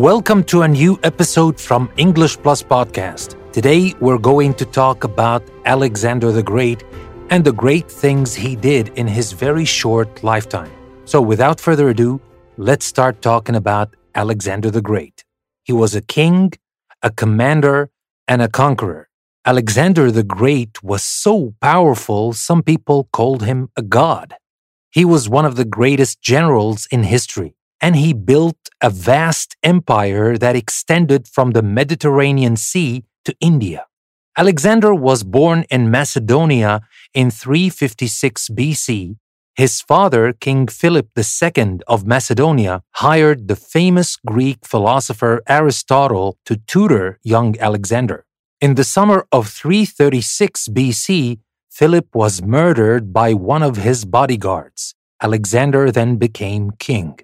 Welcome to a new episode from English Plus Podcast. Today we're going to talk about Alexander the Great and the great things he did in his very short lifetime. So, without further ado, let's start talking about Alexander the Great. He was a king, a commander, and a conqueror. Alexander the Great was so powerful, some people called him a god. He was one of the greatest generals in history and he built a vast empire that extended from the Mediterranean Sea to India. Alexander was born in Macedonia in 356 BC. His father, King Philip II of Macedonia, hired the famous Greek philosopher Aristotle to tutor young Alexander. In the summer of 336 BC, Philip was murdered by one of his bodyguards. Alexander then became king.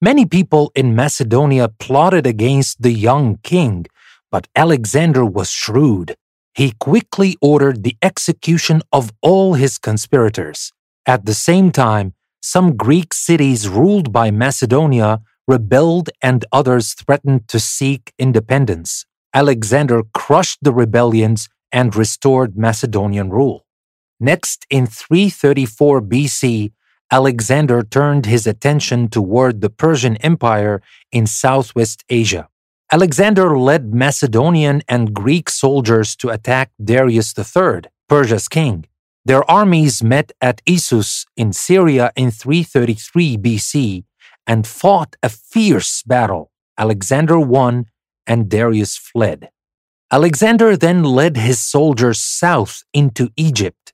Many people in Macedonia plotted against the young king, but Alexander was shrewd. He quickly ordered the execution of all his conspirators. At the same time, some Greek cities ruled by Macedonia rebelled and others threatened to seek independence. Alexander crushed the rebellions and restored Macedonian rule. Next, in 334 BC, Alexander turned his attention toward the Persian Empire in Southwest Asia. Alexander led Macedonian and Greek soldiers to attack Darius III, Persia's king. Their armies met at Issus in Syria in 333 BC and fought a fierce battle. Alexander won and Darius fled. Alexander then led his soldiers south into Egypt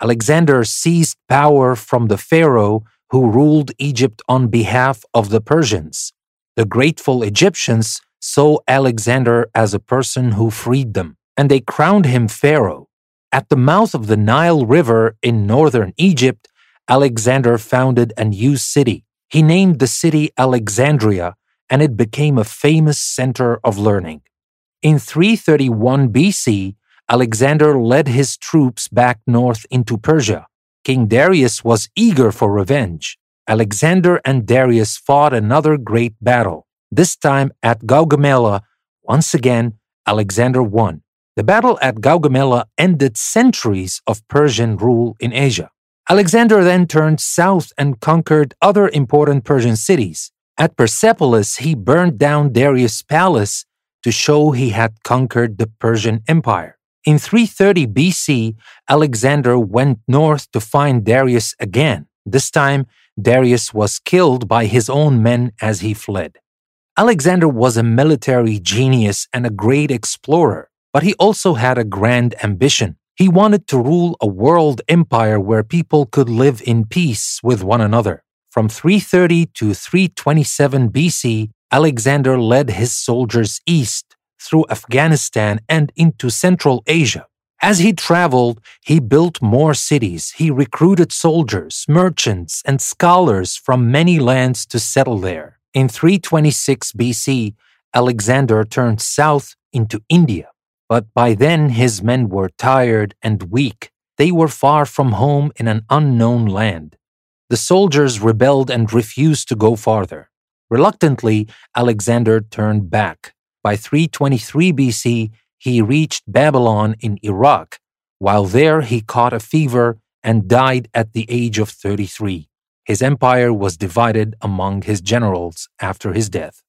Alexander seized power from the Pharaoh who ruled Egypt on behalf of the Persians. The grateful Egyptians saw Alexander as a person who freed them, and they crowned him Pharaoh. At the mouth of the Nile River in northern Egypt, Alexander founded a new city. He named the city Alexandria, and it became a famous center of learning. In 331 BC, Alexander led his troops back north into Persia. King Darius was eager for revenge. Alexander and Darius fought another great battle, this time at Gaugamela. Once again, Alexander won. The battle at Gaugamela ended centuries of Persian rule in Asia. Alexander then turned south and conquered other important Persian cities. At Persepolis, he burned down Darius' palace to show he had conquered the Persian Empire. In 330 BC, Alexander went north to find Darius again. This time, Darius was killed by his own men as he fled. Alexander was a military genius and a great explorer, but he also had a grand ambition. He wanted to rule a world empire where people could live in peace with one another. From 330 to 327 BC, Alexander led his soldiers east through Afghanistan and into Central Asia. As he traveled, he built more cities. He recruited soldiers, merchants, and scholars from many lands to settle there. In 326 BC, Alexander turned south into India. But by then, his men were tired and weak. They were far from home in an unknown land. The soldiers rebelled and refused to go farther. Reluctantly, Alexander turned back. By 323 BC, he reached Babylon in Iraq. While there, he caught a fever and died at the age of 33. His empire was divided among his generals after his death.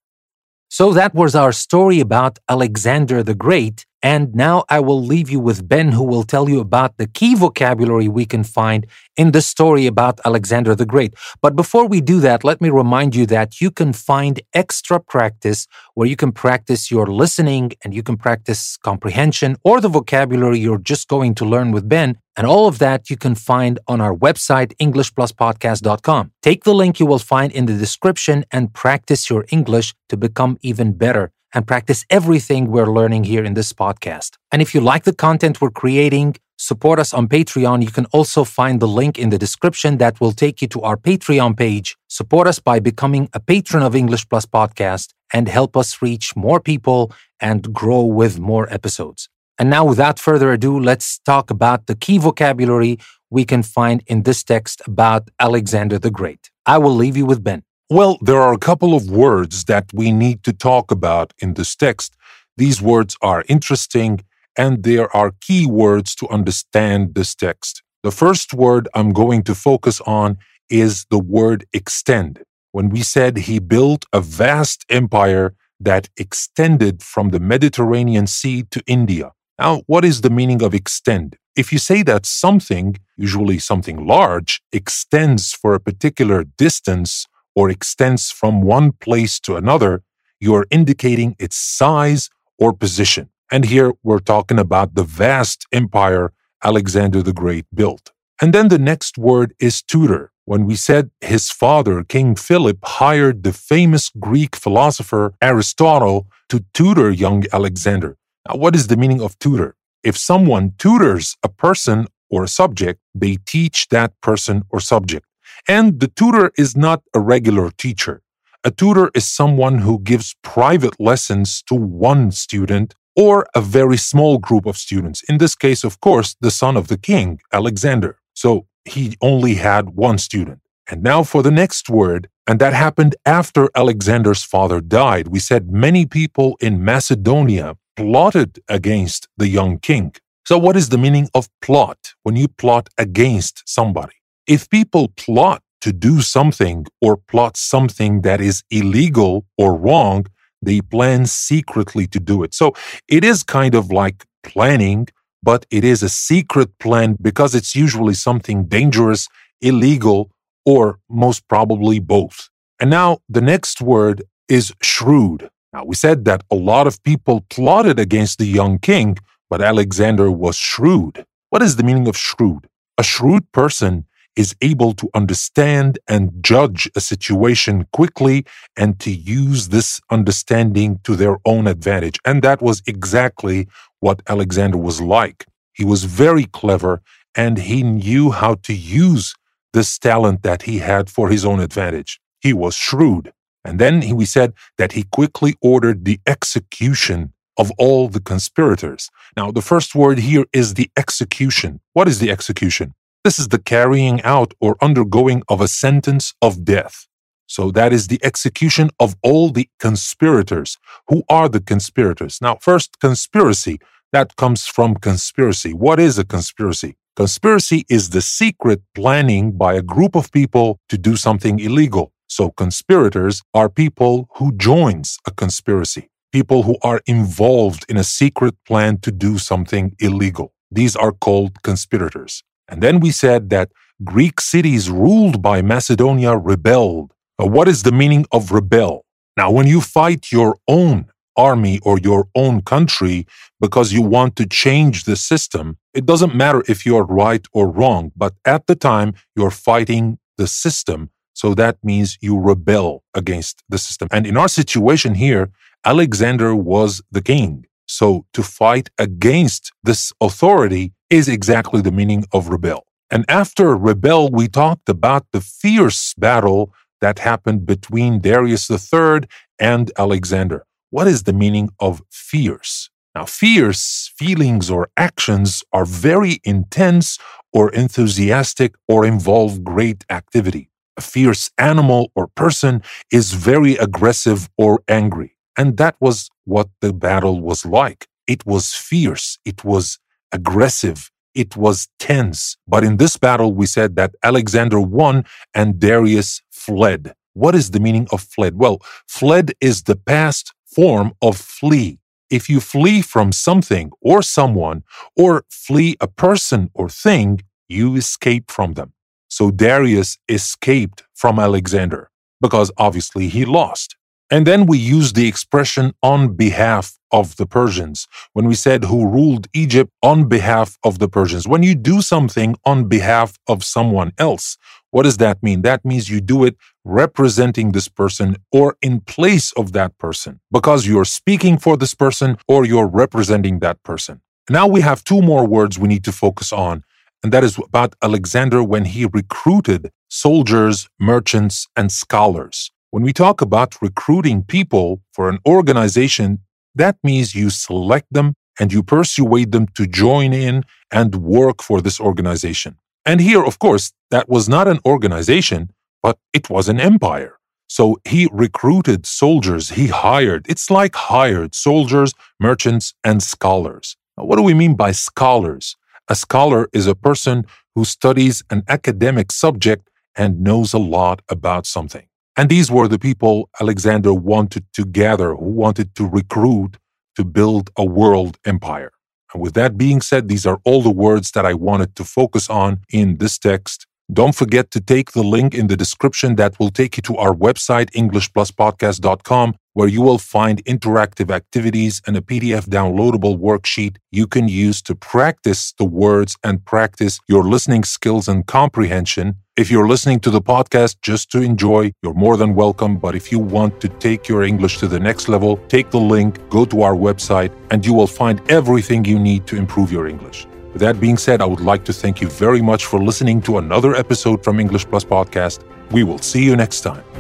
So that was our story about Alexander the Great. And now I will leave you with Ben, who will tell you about the key vocabulary we can find in the story about Alexander the Great. But before we do that, let me remind you that you can find extra practice where you can practice your listening and you can practice comprehension or the vocabulary you're just going to learn with Ben. And all of that you can find on our website, EnglishPlusPodcast.com. Take the link you will find in the description and practice your English to become even better and practice everything we're learning here in this podcast. And if you like the content we're creating, support us on Patreon. You can also find the link in the description that will take you to our Patreon page. Support us by becoming a patron of English Plus Podcast and help us reach more people and grow with more episodes. And now, without further ado, let's talk about the key vocabulary we can find in this text about Alexander the Great. I will leave you with Ben. Well, there are a couple of words that we need to talk about in this text. These words are interesting and there are key words to understand this text. The first word I'm going to focus on is the word extend. When we said he built a vast empire that extended from the Mediterranean Sea to India. Now, what is the meaning of extend? If you say that something, usually something large, extends for a particular distance or extends from one place to another, you're indicating its size or position. And here we're talking about the vast empire Alexander the Great built. And then the next word is tutor. When we said his father, King Philip, hired the famous Greek philosopher Aristotle to tutor young Alexander. Now, what is the meaning of tutor? If someone tutors a person or a subject, they teach that person or subject. And the tutor is not a regular teacher. A tutor is someone who gives private lessons to one student or a very small group of students. In this case, of course, the son of the king, Alexander. So he only had one student. And now for the next word, and that happened after Alexander's father died. We said many people in Macedonia plotted against the young king. So, what is the meaning of plot when you plot against somebody? If people plot to do something or plot something that is illegal or wrong, they plan secretly to do it. So it is kind of like planning, but it is a secret plan because it's usually something dangerous, illegal, or most probably both. And now the next word is shrewd. Now we said that a lot of people plotted against the young king, but Alexander was shrewd. What is the meaning of shrewd? A shrewd person is able to understand and judge a situation quickly and to use this understanding to their own advantage. And that was exactly what Alexander was like. He was very clever and he knew how to use this talent that he had for his own advantage. He was shrewd. And then he, we said that he quickly ordered the execution of all the conspirators. Now, the first word here is the execution. What is the execution? This is the carrying out or undergoing of a sentence of death. So that is the execution of all the conspirators. Who are the conspirators? Now, first, conspiracy. That comes from conspiracy. What is a conspiracy? Conspiracy is the secret planning by a group of people to do something illegal. So conspirators are people who joins a conspiracy, people who are involved in a secret plan to do something illegal. These are called conspirators. And then we said that Greek cities ruled by Macedonia rebelled. what is the meaning of rebel? Now, when you fight your own army or your own country because you want to change the system, it doesn't matter if you're right or wrong, but at the time you're fighting the system. So that means you rebel against the system. And in our situation here, Alexander was the king. So to fight against this authority is exactly the meaning of rebel. And after rebel, we talked about the fierce battle that happened between Darius III and Alexander. What is the meaning of fierce? Now, fierce feelings or actions are very intense or enthusiastic or involve great activity. A fierce animal or person is very aggressive or angry. And that was what the battle was like. It was fierce. It was aggressive. It was tense. But in this battle, we said that Alexander won and Darius fled. What is the meaning of fled? Well, fled is the past form of flee. If you flee from something or someone, or flee a person or thing, you escape from them. So Darius escaped from Alexander because obviously he lost. And then we use the expression on behalf of the Persians when we said who ruled Egypt on behalf of the Persians. When you do something on behalf of someone else, what does that mean? That means you do it representing this person or in place of that person because you're speaking for this person or you're representing that person. Now we have two more words we need to focus on, and that is about Alexander when he recruited soldiers, merchants, and scholars. When we talk about recruiting people for an organization, that means you select them and you persuade them to join in and work for this organization. And here, of course, that was not an organization, but it was an empire. So he recruited soldiers, he hired, it's like hired soldiers, merchants, and scholars. Now, what do we mean by scholars? A scholar is a person who studies an academic subject and knows a lot about something. And these were the people Alexander wanted to gather, who wanted to recruit to build a world empire. And with that being said, these are all the words that I wanted to focus on in this text. Don't forget to take the link in the description that will take you to our website, EnglishPlusPodcast.com, where you will find interactive activities and a PDF downloadable worksheet you can use to practice the words and practice your listening skills and comprehension. If you're listening to the podcast just to enjoy, you're more than welcome. But if you want to take your English to the next level, take the link, go to our website, and you will find everything you need to improve your English. With that being said, I would like to thank you very much for listening to another episode from English Plus Podcast. We will see you next time.